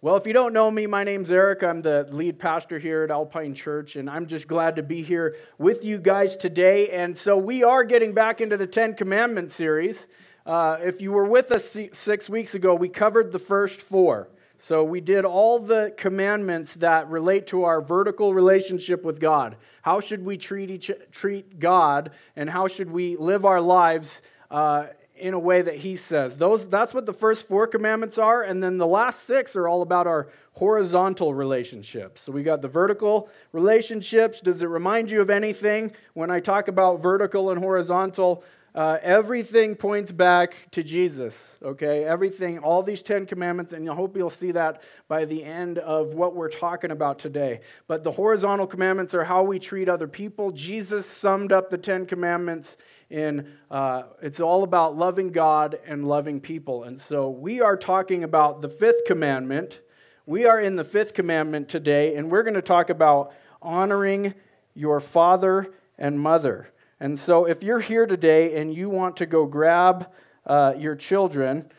Well, if you don't know me, my name's Eric. I'm the lead pastor here at Alpine Church, and I'm just glad to be here with you guys today. And so we are getting back into the Ten Commandments series. Uh, if you were with us six weeks ago, we covered the first four. So we did all the commandments that relate to our vertical relationship with God. How should we treat each treat God, and how should we live our lives uh, in a way that he says. Those, that's what the first four commandments are. And then the last six are all about our horizontal relationships. So we got the vertical relationships. Does it remind you of anything when I talk about vertical and horizontal? Uh, everything points back to Jesus, okay? Everything, all these Ten Commandments, and I hope you'll see that by the end of what we're talking about today. But the horizontal commandments are how we treat other people. Jesus summed up the Ten Commandments in uh, it's all about loving God and loving people. And so we are talking about the fifth commandment. We are in the fifth commandment today, and we're going to talk about honoring your father and mother. And so if you're here today and you want to go grab uh, your children,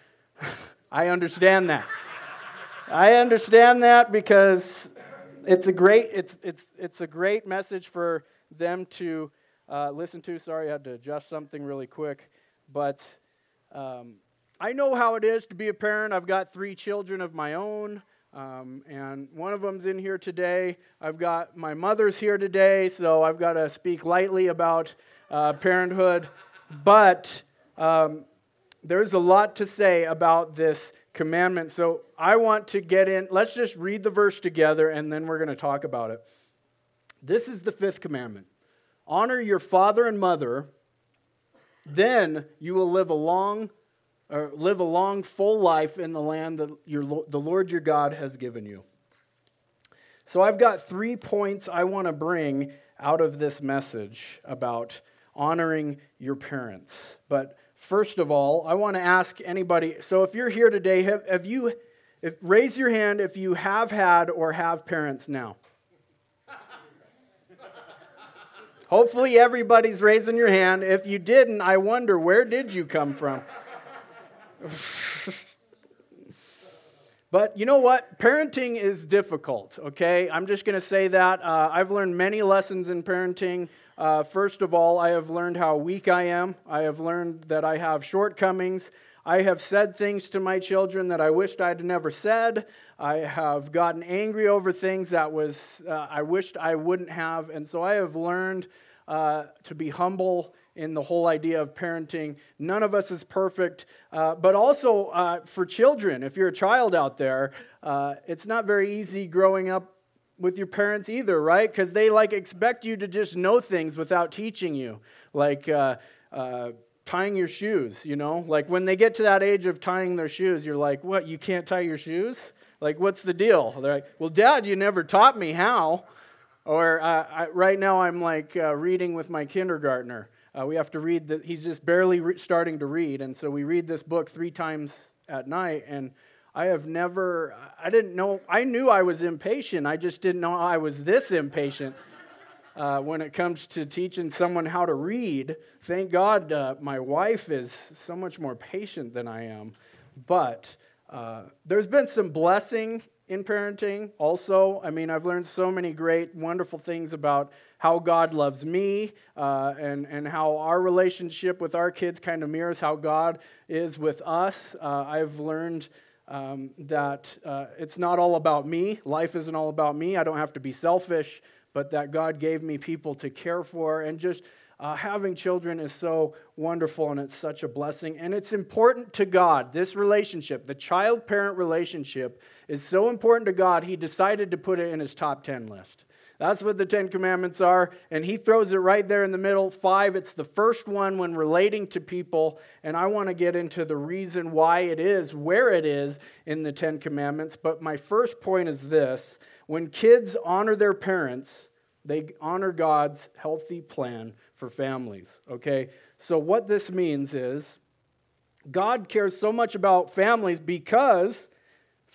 I understand that. I understand that because it's a great it's it's it's a great message for them to uh, listen to. Sorry, I had to adjust something really quick. But um, I know how it is to be a parent. I've got three children of my own. Um, and one of them's in here today. I've got my mother's here today, so I've got to speak lightly about uh, parenthood. But um, there's a lot to say about this commandment. So I want to get in. Let's just read the verse together, and then we're going to talk about it. This is the fifth commandment honor your father and mother, then you will live a long, or live a long, full life in the land that your, the Lord your God has given you. So I've got three points I want to bring out of this message about honoring your parents. But first of all, I want to ask anybody. So if you're here today, have, have you? If, raise your hand if you have had or have parents now. Hopefully, everybody's raising your hand. If you didn't, I wonder where did you come from? but you know what? Parenting is difficult, okay? I'm just going to say that. Uh, I've learned many lessons in parenting. Uh, first of all, I have learned how weak I am, I have learned that I have shortcomings. I have said things to my children that I wished I'd never said. I have gotten angry over things that was uh, I wished I wouldn't have, and so I have learned uh, to be humble in the whole idea of parenting. None of us is perfect, uh, but also uh, for children, if you're a child out there, uh, it's not very easy growing up with your parents either, right? Because they like expect you to just know things without teaching you, like uh, tying your shoes. You know, like when they get to that age of tying their shoes, you're like, "What? You can't tie your shoes?" Like, what's the deal? They're like, well, Dad, you never taught me how. Or uh, I, right now, I'm like uh, reading with my kindergartner. Uh, we have to read that he's just barely re- starting to read, and so we read this book three times at night. And I have never, I didn't know, I knew I was impatient. I just didn't know I was this impatient. Uh, when it comes to teaching someone how to read. Thank God uh, my wife is so much more patient than I am. But uh, there's been some blessing in parenting also. I mean, I've learned so many great, wonderful things about how God loves me uh, and, and how our relationship with our kids kind of mirrors how God is with us. Uh, I've learned um, that uh, it's not all about me. Life isn't all about me. I don't have to be selfish, but that God gave me people to care for and just uh, having children is so wonderful and it's such a blessing. And it's important to God. This relationship, the child parent relationship, is so important to God, He decided to put it in His top 10 list. That's what the Ten Commandments are. And He throws it right there in the middle. Five, it's the first one when relating to people. And I want to get into the reason why it is, where it is in the Ten Commandments. But my first point is this when kids honor their parents, they honor God's healthy plan for families, okay? So, what this means is God cares so much about families because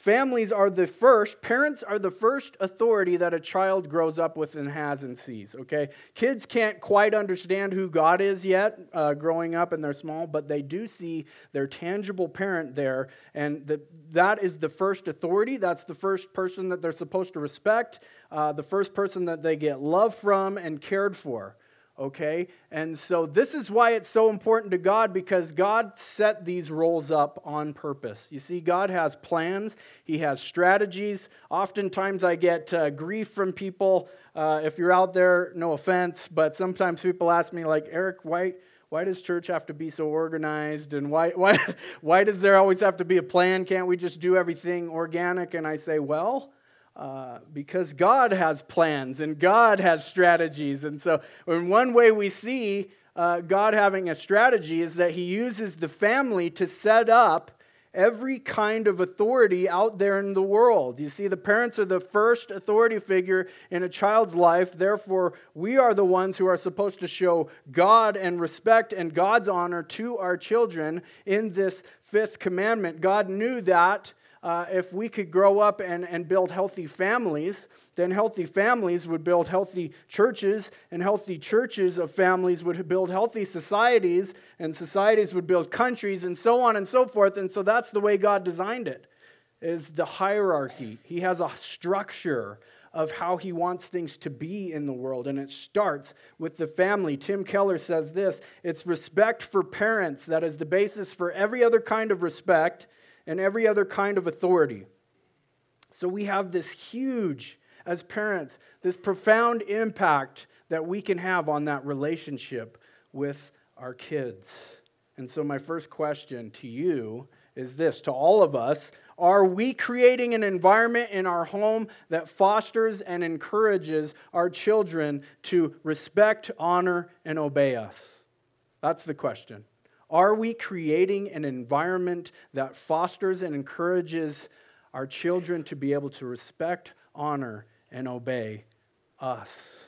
Families are the first, parents are the first authority that a child grows up with and has and sees, okay? Kids can't quite understand who God is yet uh, growing up and they're small, but they do see their tangible parent there, and the, that is the first authority. That's the first person that they're supposed to respect, uh, the first person that they get love from and cared for okay? And so this is why it's so important to God because God set these roles up on purpose. You see, God has plans, He has strategies. Oftentimes I get uh, grief from people. Uh, if you're out there, no offense, but sometimes people ask me, like, Eric, why? Why does church have to be so organized? And why, why, why does there always have to be a plan? Can't we just do everything organic? And I say, well, uh, because God has plans and God has strategies. And so, in one way, we see uh, God having a strategy is that He uses the family to set up every kind of authority out there in the world. You see, the parents are the first authority figure in a child's life. Therefore, we are the ones who are supposed to show God and respect and God's honor to our children in this fifth commandment. God knew that uh, if we could grow up and, and build healthy families, then healthy families would build healthy churches, and healthy churches of families would build healthy societies, and societies would build countries, and so on and so forth. And so that's the way God designed it, is the hierarchy. He has a structure of how he wants things to be in the world. And it starts with the family. Tim Keller says this it's respect for parents that is the basis for every other kind of respect and every other kind of authority. So we have this huge, as parents, this profound impact that we can have on that relationship with our kids. And so, my first question to you is this to all of us Are we creating an environment in our home that fosters and encourages our children to respect, honor, and obey us? That's the question. Are we creating an environment that fosters and encourages our children to be able to respect, honor, and obey us?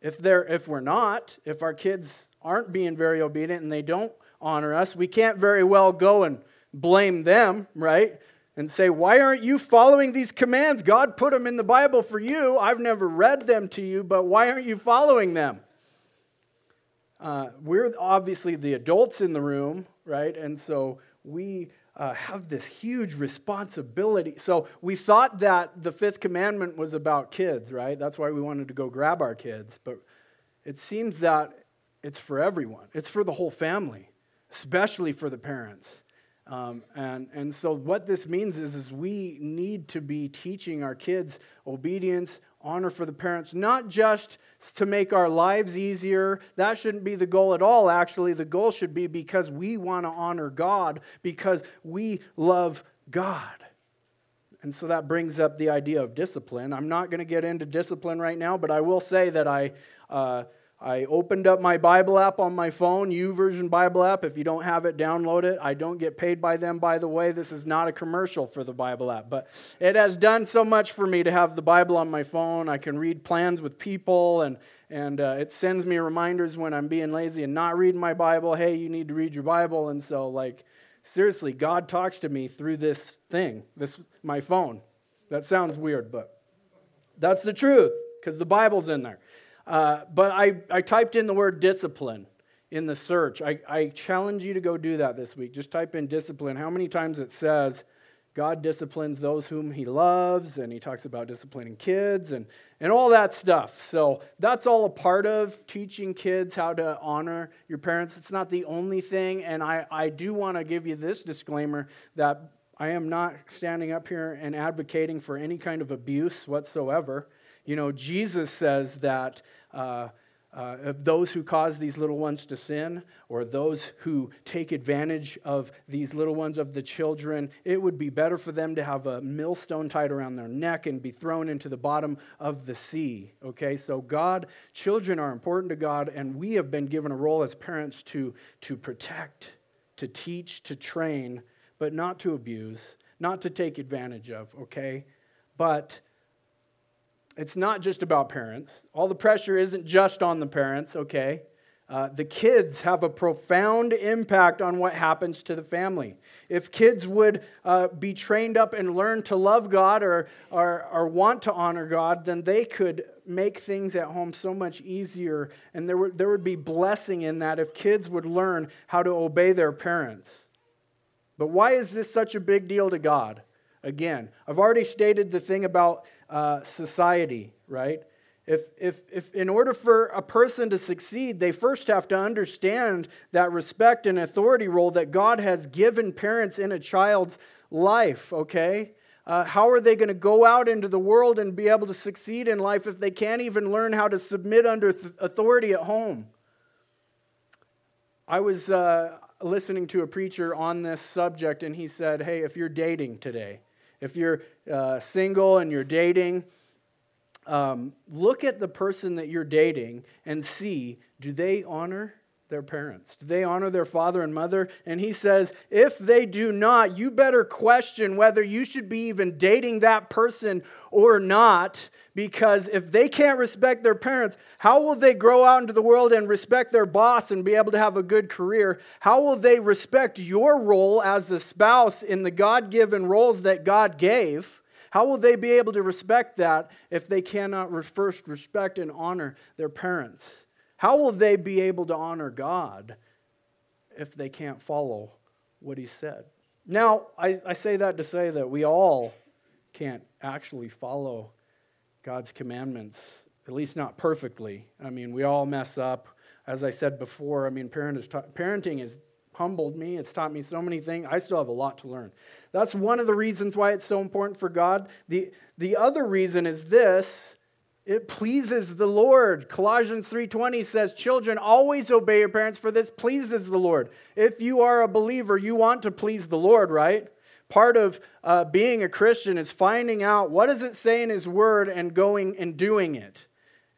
If, they're, if we're not, if our kids aren't being very obedient and they don't honor us, we can't very well go and blame them, right? And say, Why aren't you following these commands? God put them in the Bible for you. I've never read them to you, but why aren't you following them? Uh, we're obviously the adults in the room, right? And so we uh, have this huge responsibility. So we thought that the fifth commandment was about kids, right? That's why we wanted to go grab our kids. But it seems that it's for everyone, it's for the whole family, especially for the parents. Um, and, and so what this means is, is we need to be teaching our kids obedience, honor for the parents, not just to make our lives easier. That shouldn't be the goal at all, actually. The goal should be because we want to honor God, because we love God. And so that brings up the idea of discipline. I'm not going to get into discipline right now, but I will say that I. Uh, I opened up my Bible app on my phone, YouVersion Bible app. If you don't have it, download it. I don't get paid by them, by the way. This is not a commercial for the Bible app, but it has done so much for me to have the Bible on my phone. I can read plans with people, and, and uh, it sends me reminders when I'm being lazy and not reading my Bible. Hey, you need to read your Bible. And so, like, seriously, God talks to me through this thing, this my phone. That sounds weird, but that's the truth because the Bible's in there. Uh, but I, I typed in the word discipline in the search. I, I challenge you to go do that this week. Just type in discipline. How many times it says God disciplines those whom he loves, and he talks about disciplining kids and, and all that stuff. So that's all a part of teaching kids how to honor your parents. It's not the only thing. And I, I do want to give you this disclaimer that I am not standing up here and advocating for any kind of abuse whatsoever. You know, Jesus says that uh, uh, of those who cause these little ones to sin or those who take advantage of these little ones of the children, it would be better for them to have a millstone tied around their neck and be thrown into the bottom of the sea. Okay, so God, children are important to God, and we have been given a role as parents to, to protect, to teach, to train, but not to abuse, not to take advantage of, okay? But it's not just about parents. All the pressure isn't just on the parents, okay? Uh, the kids have a profound impact on what happens to the family. If kids would uh, be trained up and learn to love God or, or, or want to honor God, then they could make things at home so much easier. And there would, there would be blessing in that if kids would learn how to obey their parents. But why is this such a big deal to God? Again, I've already stated the thing about uh, society, right? If, if, if in order for a person to succeed, they first have to understand that respect and authority role that God has given parents in a child's life, okay? Uh, how are they going to go out into the world and be able to succeed in life if they can't even learn how to submit under th- authority at home? I was uh, listening to a preacher on this subject, and he said, Hey, if you're dating today, if you're uh, single and you're dating, um, look at the person that you're dating and see do they honor their parents? Do they honor their father and mother? And he says, if they do not, you better question whether you should be even dating that person or not, because if they can't respect their parents, how will they grow out into the world and respect their boss and be able to have a good career? How will they respect your role as a spouse in the God given roles that God gave? How will they be able to respect that if they cannot first respect and honor their parents? How will they be able to honor God if they can't follow what He said? Now, I, I say that to say that we all can't actually follow God's commandments, at least not perfectly. I mean, we all mess up. As I said before, I mean, parent is parenting has humbled me. It's taught me so many things. I still have a lot to learn. That's one of the reasons why it's so important for God. The, the other reason is this it pleases the Lord. Colossians 3:20 says, "Children, always obey your parents for this pleases the Lord." If you are a believer, you want to please the Lord, right? Part of uh, being a Christian is finding out what does it say in his word and going and doing it.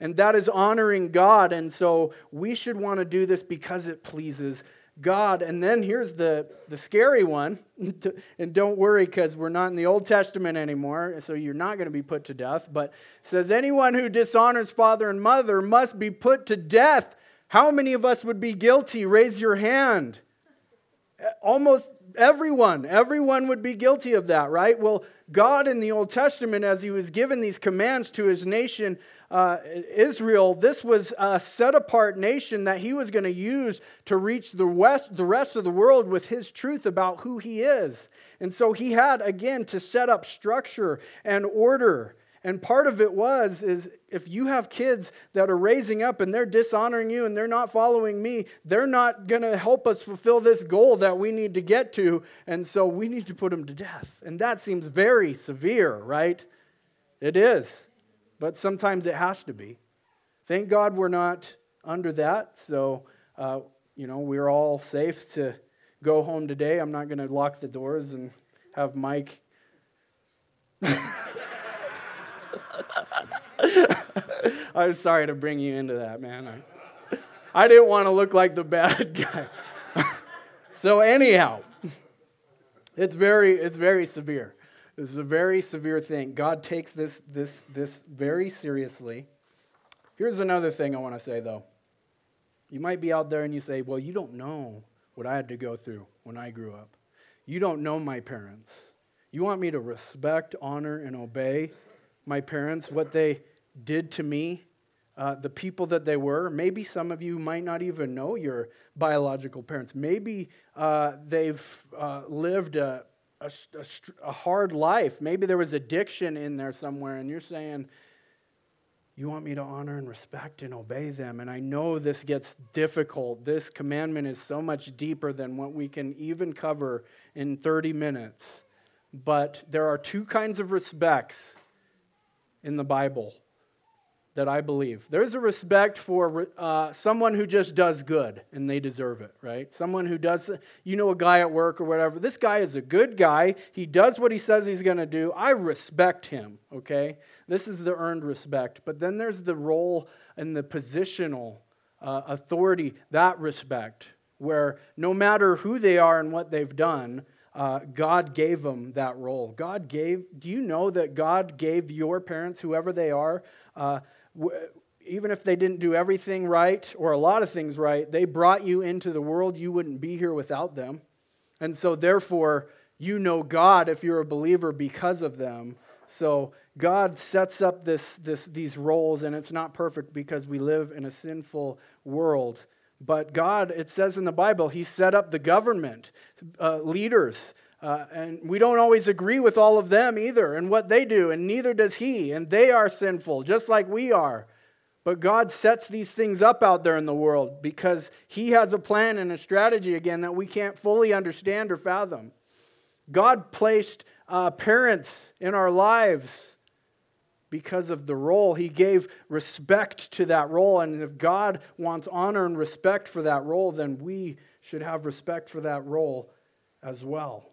And that is honoring God. And so we should want to do this because it pleases God. And then here's the, the scary one. and don't worry because we're not in the Old Testament anymore, so you're not going to be put to death. But says, anyone who dishonors father and mother must be put to death. How many of us would be guilty? Raise your hand. Uh, almost everyone. Everyone would be guilty of that, right? Well, God in the Old Testament, as he was given these commands to his nation, uh, Israel, this was a set apart nation that he was going to use to reach the, west, the rest of the world with his truth about who he is. And so he had, again, to set up structure and order. And part of it was is if you have kids that are raising up and they're dishonoring you and they're not following me, they're not going to help us fulfill this goal that we need to get to. And so we need to put them to death. And that seems very severe, right? It is but sometimes it has to be. Thank God we're not under that. So, uh, you know, we're all safe to go home today. I'm not going to lock the doors and have Mike. I'm sorry to bring you into that, man. I, I didn't want to look like the bad guy. so, anyhow, it's very, it's very severe. This is a very severe thing. God takes this, this, this very seriously. Here's another thing I want to say, though. You might be out there and you say, Well, you don't know what I had to go through when I grew up. You don't know my parents. You want me to respect, honor, and obey my parents, what they did to me, uh, the people that they were. Maybe some of you might not even know your biological parents. Maybe uh, they've uh, lived a, a, a, a hard life. Maybe there was addiction in there somewhere, and you're saying, You want me to honor and respect and obey them. And I know this gets difficult. This commandment is so much deeper than what we can even cover in 30 minutes. But there are two kinds of respects in the Bible that I believe. There's a respect for uh, someone who just does good and they deserve it, right? Someone who does, you know, a guy at work or whatever. This guy is a good guy. He does what he says he's going to do. I respect him, okay? This is the earned respect. But then there's the role and the positional uh, authority, that respect, where no matter who they are and what they've done, uh, God gave them that role. God gave, do you know that God gave your parents, whoever they are, uh, even if they didn't do everything right or a lot of things right, they brought you into the world. You wouldn't be here without them. And so, therefore, you know God if you're a believer because of them. So, God sets up this, this, these roles, and it's not perfect because we live in a sinful world. But God, it says in the Bible, He set up the government, uh, leaders, uh, and we don't always agree with all of them either and what they do, and neither does He. And they are sinful, just like we are. But God sets these things up out there in the world because He has a plan and a strategy, again, that we can't fully understand or fathom. God placed uh, parents in our lives because of the role. He gave respect to that role. And if God wants honor and respect for that role, then we should have respect for that role as well.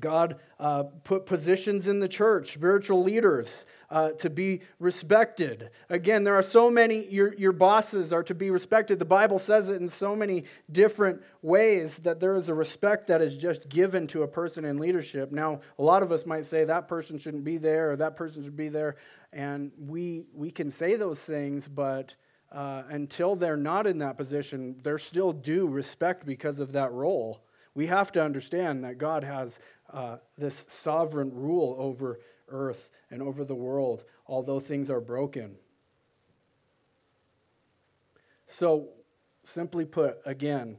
God uh, put positions in the church, spiritual leaders, uh, to be respected. Again, there are so many, your, your bosses are to be respected. The Bible says it in so many different ways that there is a respect that is just given to a person in leadership. Now, a lot of us might say that person shouldn't be there or that person should be there. And we, we can say those things, but uh, until they're not in that position, they're still due respect because of that role. We have to understand that God has uh, this sovereign rule over earth and over the world, although things are broken. So, simply put, again,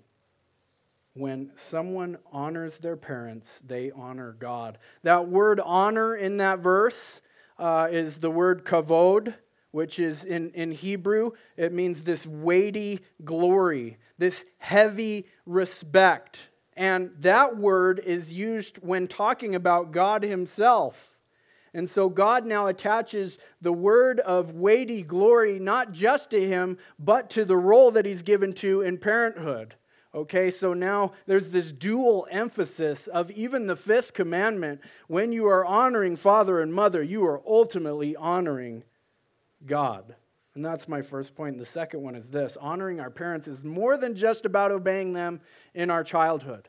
when someone honors their parents, they honor God. That word honor in that verse uh, is the word kavod, which is in, in Hebrew, it means this weighty glory, this heavy respect. And that word is used when talking about God Himself. And so God now attaches the word of weighty glory not just to him, but to the role that he's given to in parenthood. Okay, so now there's this dual emphasis of even the fifth commandment. When you are honoring father and mother, you are ultimately honoring God. And that's my first point. The second one is this honoring our parents is more than just about obeying them in our childhood.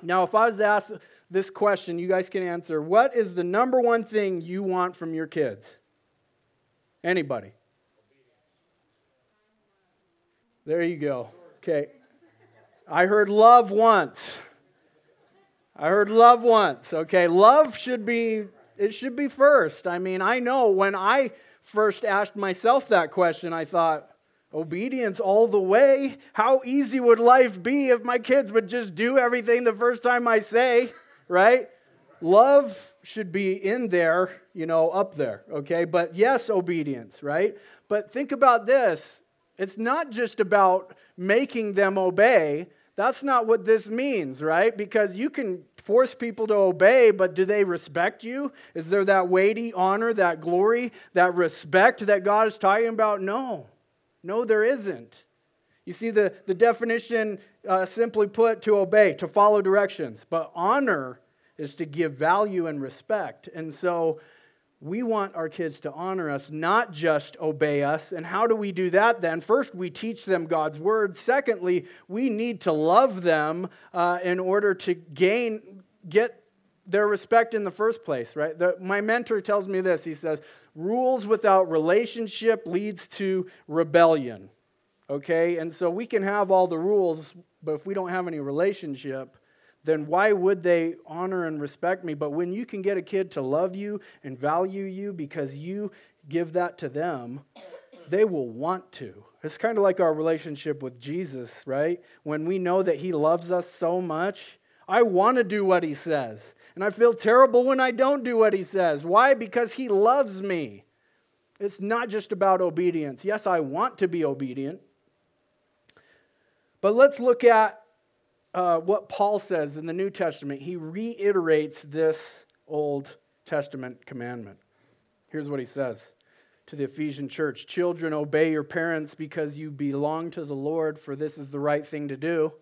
Now, if I was to ask this question, you guys can answer. What is the number one thing you want from your kids? Anybody? There you go. Okay. I heard love once. I heard love once. Okay, love should be it should be first. I mean, I know when I first asked myself that question, I thought, obedience all the way? How easy would life be if my kids would just do everything the first time I say? right? Love should be in there, you know, up there, okay? But yes, obedience, right? But think about this it's not just about making them obey. That's not what this means, right? Because you can force people to obey, but do they respect you? Is there that weighty honor, that glory, that respect that God is talking about? No. No, there isn't. You see, the, the definition uh, simply put to obey, to follow directions. But honor is to give value and respect. And so we want our kids to honor us, not just obey us. And how do we do that then? First, we teach them God's word. Secondly, we need to love them uh, in order to gain, get their respect in the first place, right? The, my mentor tells me this. He says, rules without relationship leads to rebellion. Okay? And so we can have all the rules, but if we don't have any relationship, then why would they honor and respect me? But when you can get a kid to love you and value you because you give that to them, they will want to. It's kind of like our relationship with Jesus, right? When we know that He loves us so much, I want to do what He says. And I feel terrible when I don't do what He says. Why? Because He loves me. It's not just about obedience. Yes, I want to be obedient, but let's look at uh, what Paul says in the New Testament. He reiterates this Old Testament commandment. Here's what he says to the Ephesian church Children, obey your parents because you belong to the Lord, for this is the right thing to do.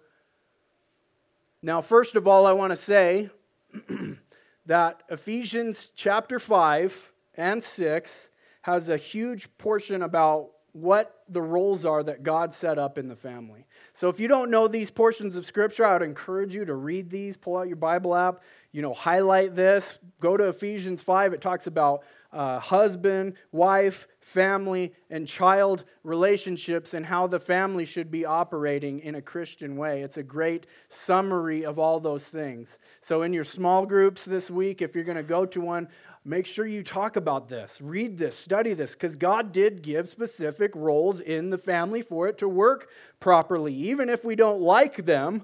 Now, first of all, I want to say that Ephesians chapter 5 and 6 has a huge portion about what the roles are that God set up in the family. So if you don't know these portions of scripture, I would encourage you to read these, pull out your Bible app, you know, highlight this, go to Ephesians 5. It talks about uh, husband, wife, family, and child relationships and how the family should be operating in a Christian way. It's a great summary of all those things. So, in your small groups this week, if you're going to go to one, make sure you talk about this, read this, study this, because God did give specific roles in the family for it to work properly. Even if we don't like them,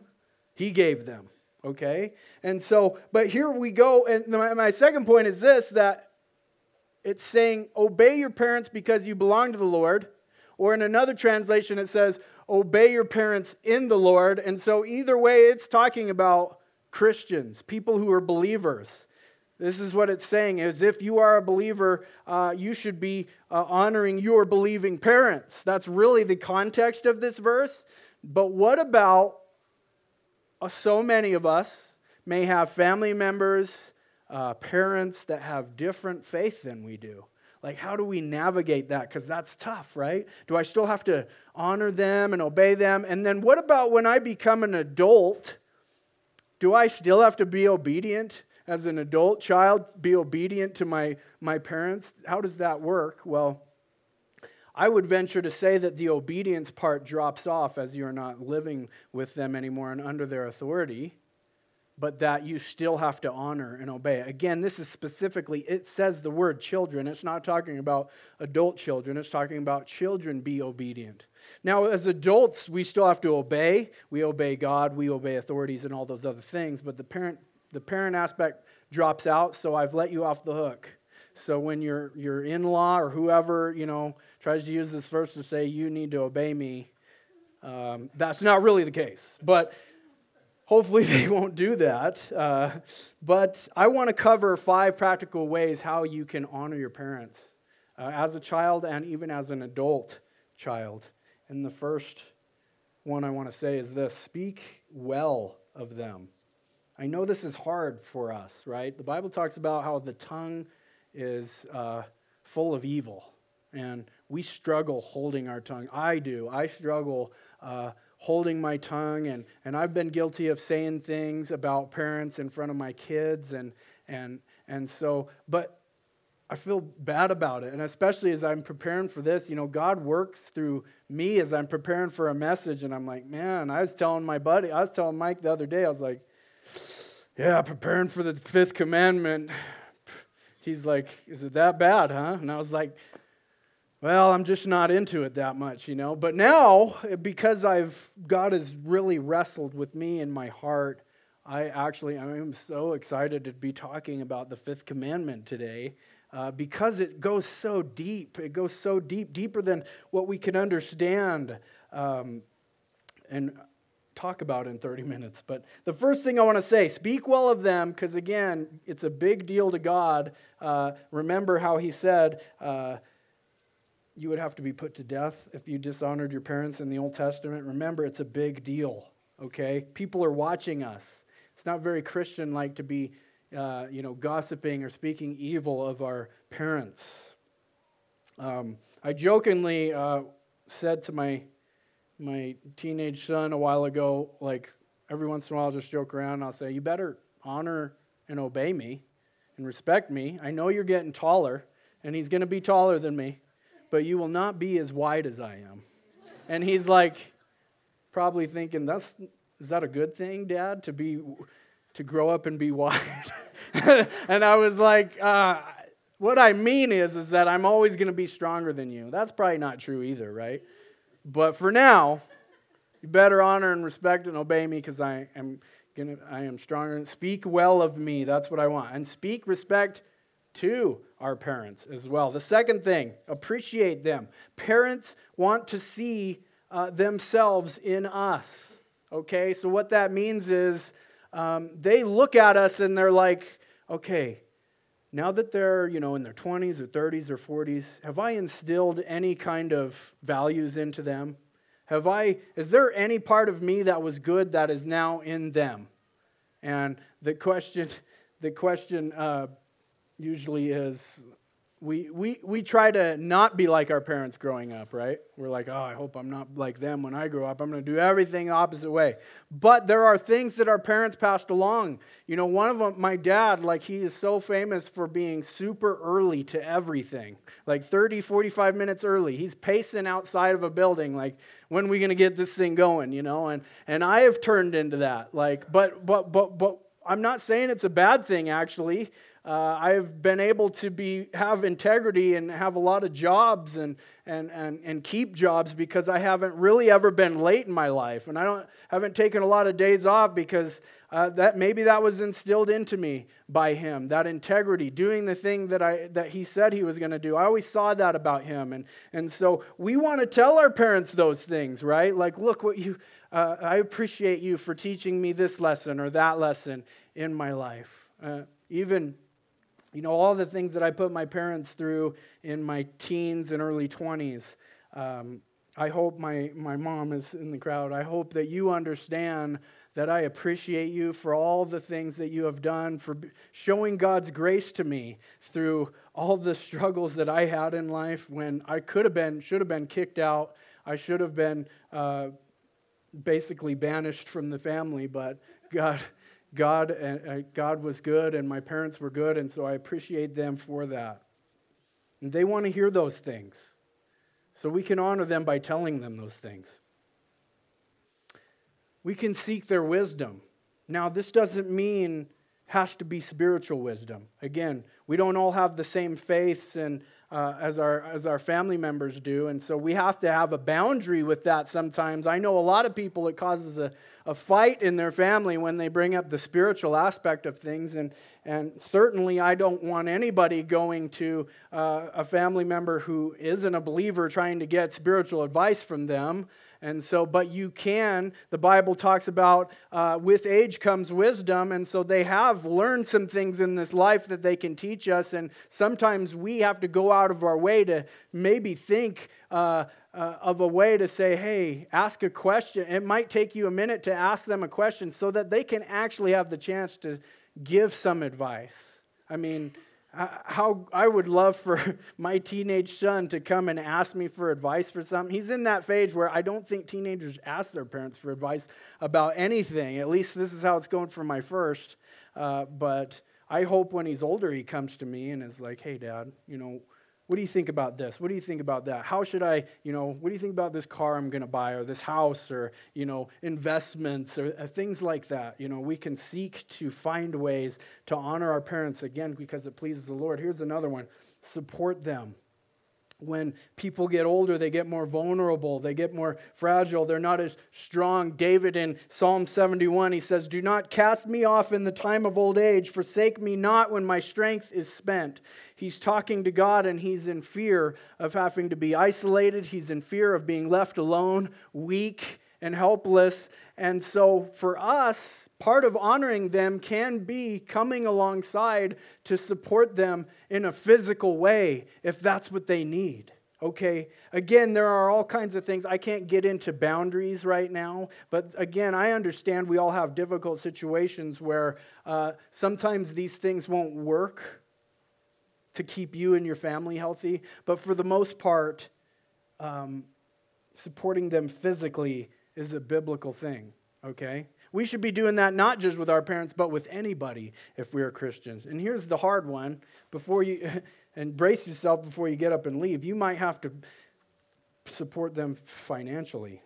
He gave them. Okay? And so, but here we go. And my second point is this that it's saying, obey your parents because you belong to the Lord. Or in another translation, it says, obey your parents in the Lord. And so, either way, it's talking about Christians, people who are believers. This is what it's saying is if you are a believer, uh, you should be uh, honoring your believing parents. That's really the context of this verse. But what about uh, so many of us may have family members uh, parents that have different faith than we do. Like, how do we navigate that? Because that's tough, right? Do I still have to honor them and obey them? And then what about when I become an adult? Do I still have to be obedient as an adult child, be obedient to my, my parents? How does that work? Well, I would venture to say that the obedience part drops off as you're not living with them anymore and under their authority but that you still have to honor and obey. Again, this is specifically, it says the word children. It's not talking about adult children, it's talking about children be obedient. Now, as adults, we still have to obey. We obey God, we obey authorities, and all those other things, but the parent, the parent aspect drops out, so I've let you off the hook. So when your, your in law or whoever, you know, tries to use this verse to say, you need to obey me, um, that's not really the case. But Hopefully, they won't do that. Uh, but I want to cover five practical ways how you can honor your parents uh, as a child and even as an adult child. And the first one I want to say is this speak well of them. I know this is hard for us, right? The Bible talks about how the tongue is uh, full of evil, and we struggle holding our tongue. I do. I struggle uh, holding my tongue and, and i've been guilty of saying things about parents in front of my kids and and and so but i feel bad about it and especially as i'm preparing for this you know god works through me as i'm preparing for a message and i'm like man i was telling my buddy i was telling mike the other day i was like yeah preparing for the fifth commandment he's like is it that bad huh and i was like well, I'm just not into it that much, you know. But now, because I've God has really wrestled with me in my heart, I actually I'm so excited to be talking about the fifth commandment today. Uh, because it goes so deep. It goes so deep, deeper than what we can understand um, and talk about in 30 minutes. But the first thing I want to say speak well of them, because again, it's a big deal to God. Uh, remember how He said, uh, you would have to be put to death if you dishonored your parents in the Old Testament. Remember, it's a big deal, okay? People are watching us. It's not very Christian like to be, uh, you know, gossiping or speaking evil of our parents. Um, I jokingly uh, said to my my teenage son a while ago, like every once in a while, I'll just joke around. And I'll say, "You better honor and obey me and respect me. I know you're getting taller, and he's going to be taller than me." but you will not be as wide as I am. And he's like, probably thinking, that's, is that a good thing, Dad, to be, to grow up and be wide? and I was like, uh, what I mean is, is that I'm always going to be stronger than you. That's probably not true either, right? But for now, you better honor and respect and obey me because I am gonna, I am stronger. Speak well of me. That's what I want. And speak respect to our parents as well. The second thing, appreciate them. Parents want to see uh, themselves in us. Okay, so what that means is um, they look at us and they're like, okay, now that they're you know in their 20s or 30s or 40s, have I instilled any kind of values into them? Have I? Is there any part of me that was good that is now in them? And the question, the question uh, usually is we, we, we try to not be like our parents growing up, right? We're like, oh, I hope I'm not like them when I grow up. I'm going to do everything the opposite way. But there are things that our parents passed along. You know, one of them, my dad, like, he is so famous for being super early to everything, like 30, 45 minutes early. He's pacing outside of a building, like, when are we going to get this thing going, you know? And, and I have turned into that. Like, but, but, but, but, I'm not saying it's a bad thing, actually uh, I've been able to be have integrity and have a lot of jobs and, and, and, and keep jobs because I haven't really ever been late in my life. And I don't, haven't taken a lot of days off because uh, that maybe that was instilled into me by him, that integrity, doing the thing that, I, that he said he was going to do. I always saw that about him. And, and so we want to tell our parents those things, right? Like, look what you, uh, I appreciate you for teaching me this lesson or that lesson in my life. Uh, even you know, all the things that I put my parents through in my teens and early 20s. Um, I hope my, my mom is in the crowd. I hope that you understand that I appreciate you for all the things that you have done, for showing God's grace to me through all the struggles that I had in life when I could have been, should have been kicked out. I should have been uh, basically banished from the family, but God God, uh, God was good and my parents were good, and so I appreciate them for that. And they want to hear those things. So we can honor them by telling them those things. We can seek their wisdom. Now, this doesn't mean has to be spiritual wisdom. Again, we don't all have the same faiths and uh, as, our, as our family members do. And so we have to have a boundary with that sometimes. I know a lot of people, it causes a, a fight in their family when they bring up the spiritual aspect of things. And, and certainly, I don't want anybody going to uh, a family member who isn't a believer trying to get spiritual advice from them. And so, but you can, the Bible talks about uh, with age comes wisdom. And so they have learned some things in this life that they can teach us. And sometimes we have to go out of our way to maybe think uh, uh, of a way to say, hey, ask a question. It might take you a minute to ask them a question so that they can actually have the chance to give some advice. I mean, how I would love for my teenage son to come and ask me for advice for something. He's in that phase where I don't think teenagers ask their parents for advice about anything. At least this is how it's going for my first. Uh, but I hope when he's older, he comes to me and is like, hey, dad, you know, what do you think about this? What do you think about that? How should I, you know, what do you think about this car I'm going to buy or this house or, you know, investments or uh, things like that? You know, we can seek to find ways to honor our parents again because it pleases the Lord. Here's another one support them when people get older, they get more vulnerable, they get more fragile, they're not as strong. David in Psalm 71, he says, Do not cast me off in the time of old age, forsake me not when my strength is spent. He's talking to God and he's in fear of having to be isolated, he's in fear of being left alone, weak, and helpless. And so for us, part of honoring them can be coming alongside to support them in a physical way if that's what they need. Okay, again, there are all kinds of things. I can't get into boundaries right now, but again, I understand we all have difficult situations where uh, sometimes these things won't work to keep you and your family healthy, but for the most part, um, supporting them physically is a biblical thing, okay? We should be doing that not just with our parents, but with anybody if we are Christians. And here's the hard one before you, and brace yourself before you get up and leave. You might have to support them financially.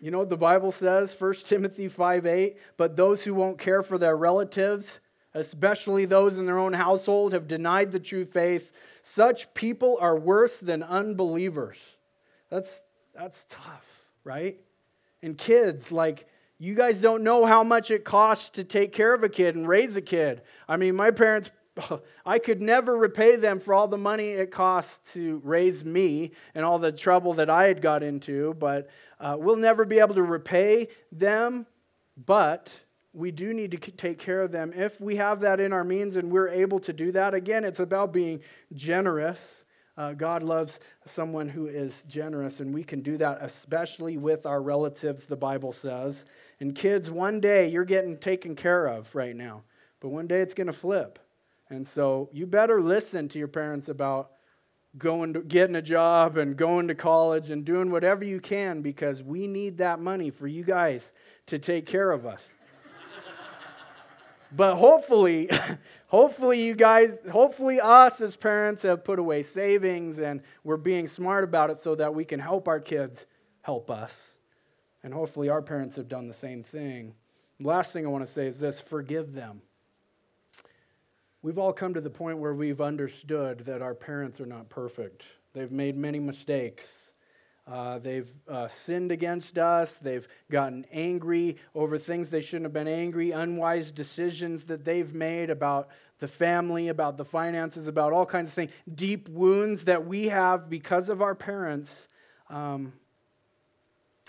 You know what the Bible says, 1 Timothy 5 8? But those who won't care for their relatives, especially those in their own household, have denied the true faith. Such people are worse than unbelievers. That's, that's tough right? And kids, like, you guys don't know how much it costs to take care of a kid and raise a kid. I mean, my parents, I could never repay them for all the money it costs to raise me and all the trouble that I had got into, but uh, we'll never be able to repay them. But we do need to take care of them. If we have that in our means and we're able to do that, again, it's about being generous uh, God loves someone who is generous, and we can do that especially with our relatives, the Bible says. And kids, one day you're getting taken care of right now, but one day it's going to flip. And so you better listen to your parents about going to getting a job and going to college and doing whatever you can because we need that money for you guys to take care of us. But hopefully, hopefully you guys, hopefully us as parents have put away savings and we're being smart about it so that we can help our kids help us. And hopefully our parents have done the same thing. last thing I want to say is this forgive them. We've all come to the point where we've understood that our parents are not perfect. They've made many mistakes. Uh, they've uh, sinned against us. They've gotten angry over things they shouldn't have been angry, unwise decisions that they've made about the family, about the finances, about all kinds of things, deep wounds that we have because of our parents. Um,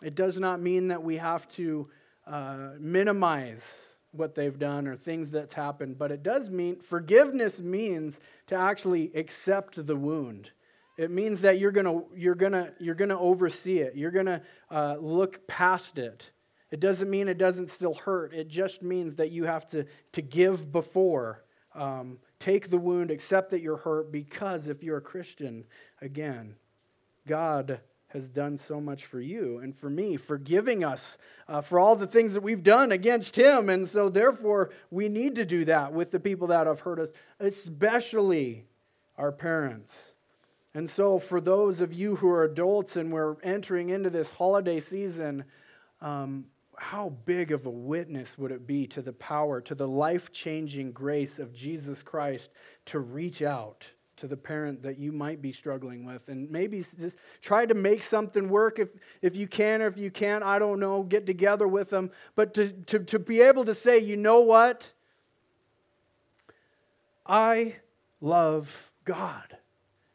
it does not mean that we have to uh, minimize what they've done or things that's happened, but it does mean forgiveness means to actually accept the wound. It means that you're gonna you're gonna you're gonna oversee it. You're gonna uh, look past it. It doesn't mean it doesn't still hurt. It just means that you have to to give before. Um, take the wound, accept that you're hurt, because if you're a Christian, again, God has done so much for you and for me, forgiving us uh, for all the things that we've done against Him. And so, therefore, we need to do that with the people that have hurt us, especially our parents. And so, for those of you who are adults and we're entering into this holiday season, um, how big of a witness would it be to the power, to the life changing grace of Jesus Christ to reach out to the parent that you might be struggling with? And maybe just try to make something work if, if you can or if you can't i don't know get together with them. But to, to, to be able to say you know what? I love god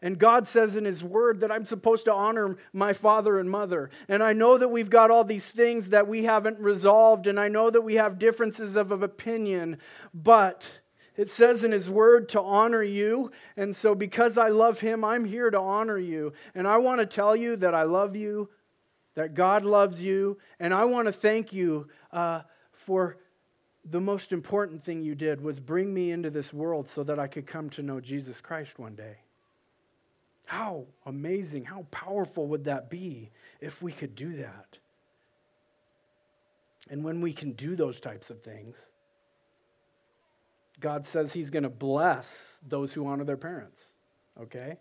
and God says in His Word that I'm supposed to honor my father and mother. And I know that we've got all these things that we haven't resolved, and I know that we have differences of opinion, but it says in His Word to honor you. And so, because I love Him, I'm here to honor you. And I want to tell you that I love you, that God loves you. And I want to thank you uh, for the most important thing you did was bring me into this world so that I could come to know Jesus Christ one day. How amazing, how powerful would that be if we could do that? And when we can do those types of things, God says he's going to bless those who honor their parents. Okay?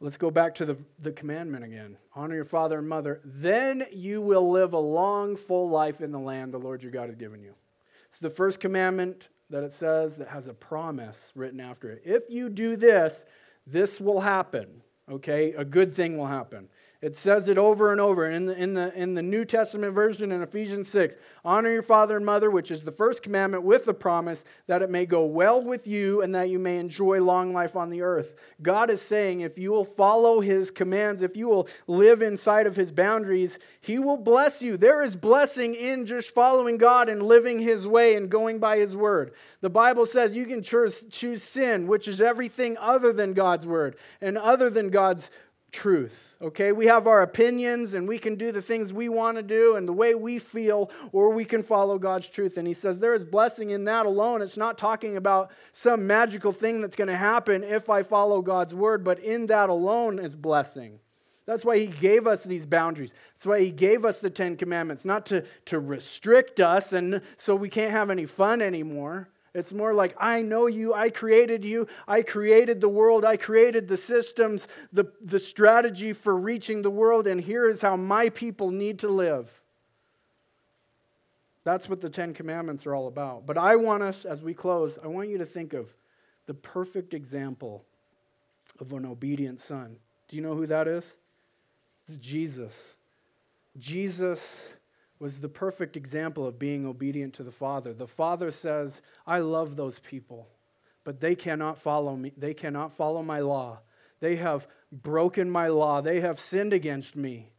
Let's go back to the, the commandment again honor your father and mother. Then you will live a long, full life in the land the Lord your God has given you. It's the first commandment that it says that has a promise written after it. If you do this, this will happen. Okay? A good thing will happen. It says it over and over in the, in, the, in the New Testament version in Ephesians 6. Honor your father and mother, which is the first commandment, with the promise that it may go well with you and that you may enjoy long life on the earth. God is saying if you will follow his commands, if you will live inside of his boundaries, he will bless you. There is blessing in just following God and living his way and going by his word. The Bible says you can choose, choose sin, which is everything other than God's word and other than God's truth. Okay, we have our opinions and we can do the things we want to do and the way we feel, or we can follow God's truth. And he says there is blessing in that alone. It's not talking about some magical thing that's going to happen if I follow God's word, but in that alone is blessing. That's why he gave us these boundaries. That's why he gave us the Ten Commandments, not to, to restrict us and so we can't have any fun anymore. It's more like, I know you, I created you, I created the world, I created the systems, the, the strategy for reaching the world, and here is how my people need to live. That's what the Ten Commandments are all about. But I want us, as we close, I want you to think of the perfect example of an obedient son. Do you know who that is? It's Jesus. Jesus was the perfect example of being obedient to the Father. The Father says, I love those people, but they cannot follow me. They cannot follow my law. They have broken my law. They have sinned against me.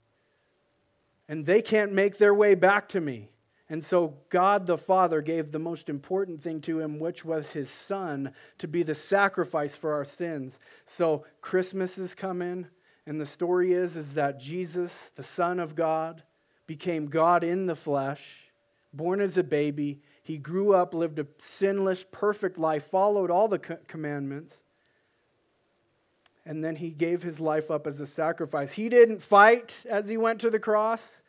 And they can't make their way back to me. And so God the Father gave the most important thing to him, which was his Son, to be the sacrifice for our sins. So Christmas is coming, and the story is, is that Jesus, the Son of God, became God in the flesh, born as a baby. He grew up, lived a sinless, perfect life, followed all the commandments, and then he gave his life up as a sacrifice. He didn't fight as he went to the cross.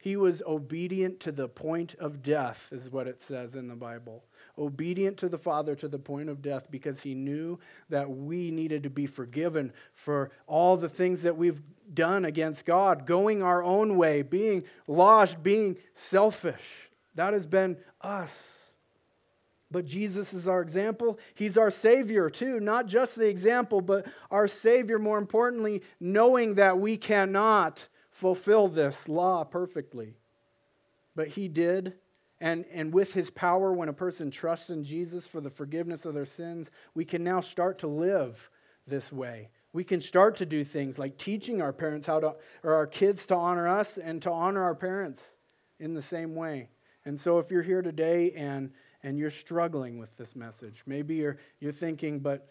He was obedient to the point of death, is what it says in the Bible. Obedient to the Father to the point of death because he knew that we needed to be forgiven for all the things that we've done against God, going our own way, being lost, being selfish. That has been us. But Jesus is our example. He's our Savior, too. Not just the example, but our Savior, more importantly, knowing that we cannot fulfill this law perfectly. But he did. And, and with his power, when a person trusts in Jesus for the forgiveness of their sins, we can now start to live this way. We can start to do things like teaching our parents how to, or our kids to honor us and to honor our parents in the same way. And so if you're here today and, and you're struggling with this message, maybe you're, you're thinking, but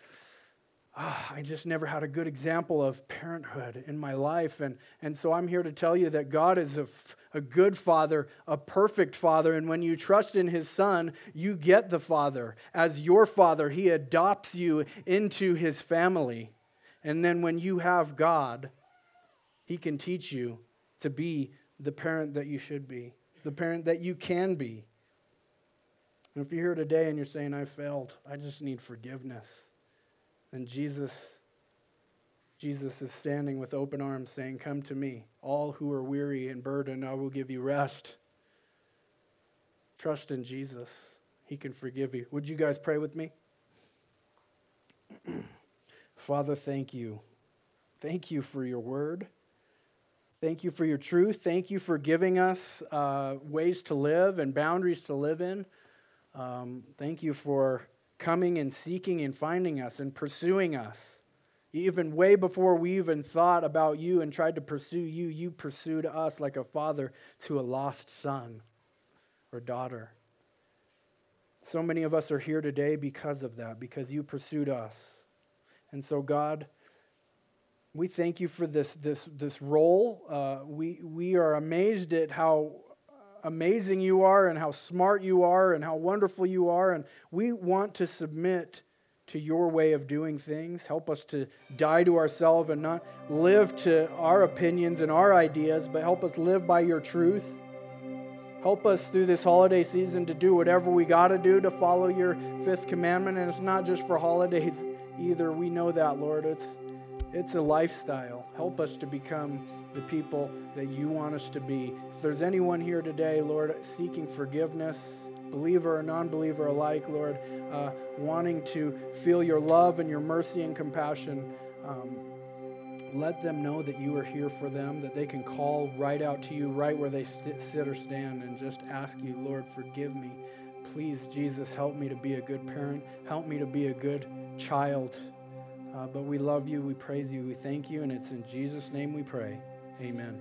oh, I just never had a good example of parenthood in my life. And, and so I'm here to tell you that God is a, a good father, a perfect father. And when you trust in his son, you get the father. As your father, he adopts you into his family. And then when you have God, he can teach you to be the parent that you should be, the parent that you can be. And if you're here today and you're saying, I failed, I just need forgiveness and Jesus Jesus is standing with open arms saying, "Come to me, all who are weary and burdened, I will give you rest." Trust in Jesus. He can forgive you. Would you guys pray with me? Father, thank you. Thank you for your word. Thank you for your truth. Thank you for giving us uh, ways to live and boundaries to live in. Um, thank you for coming and seeking and finding us and pursuing us. Even way before we even thought about you and tried to pursue you, you pursued us like a father to a lost son or daughter. So many of us are here today because of that, because you pursued us. And so, God, we thank you for this, this, this role. Uh, we, we are amazed at how amazing you are and how smart you are and how wonderful you are. And we want to submit to your way of doing things. Help us to die to ourselves and not live to our opinions and our ideas, but help us live by your truth. Help us through this holiday season to do whatever we got to do to follow your fifth commandment. And it's not just for holidays either. We know that, Lord. It's, it's a lifestyle. Help us to become the people that you want us to be. If there's anyone here today, Lord, seeking forgiveness, believer or non believer alike, Lord, uh, wanting to feel your love and your mercy and compassion, um, let them know that you are here for them, that they can call right out to you, right where they st- sit or stand, and just ask you, Lord, forgive me. Please, Jesus, help me to be a good parent. Help me to be a good child. Uh, but we love you, we praise you, we thank you, and it's in Jesus' name we pray. Amen.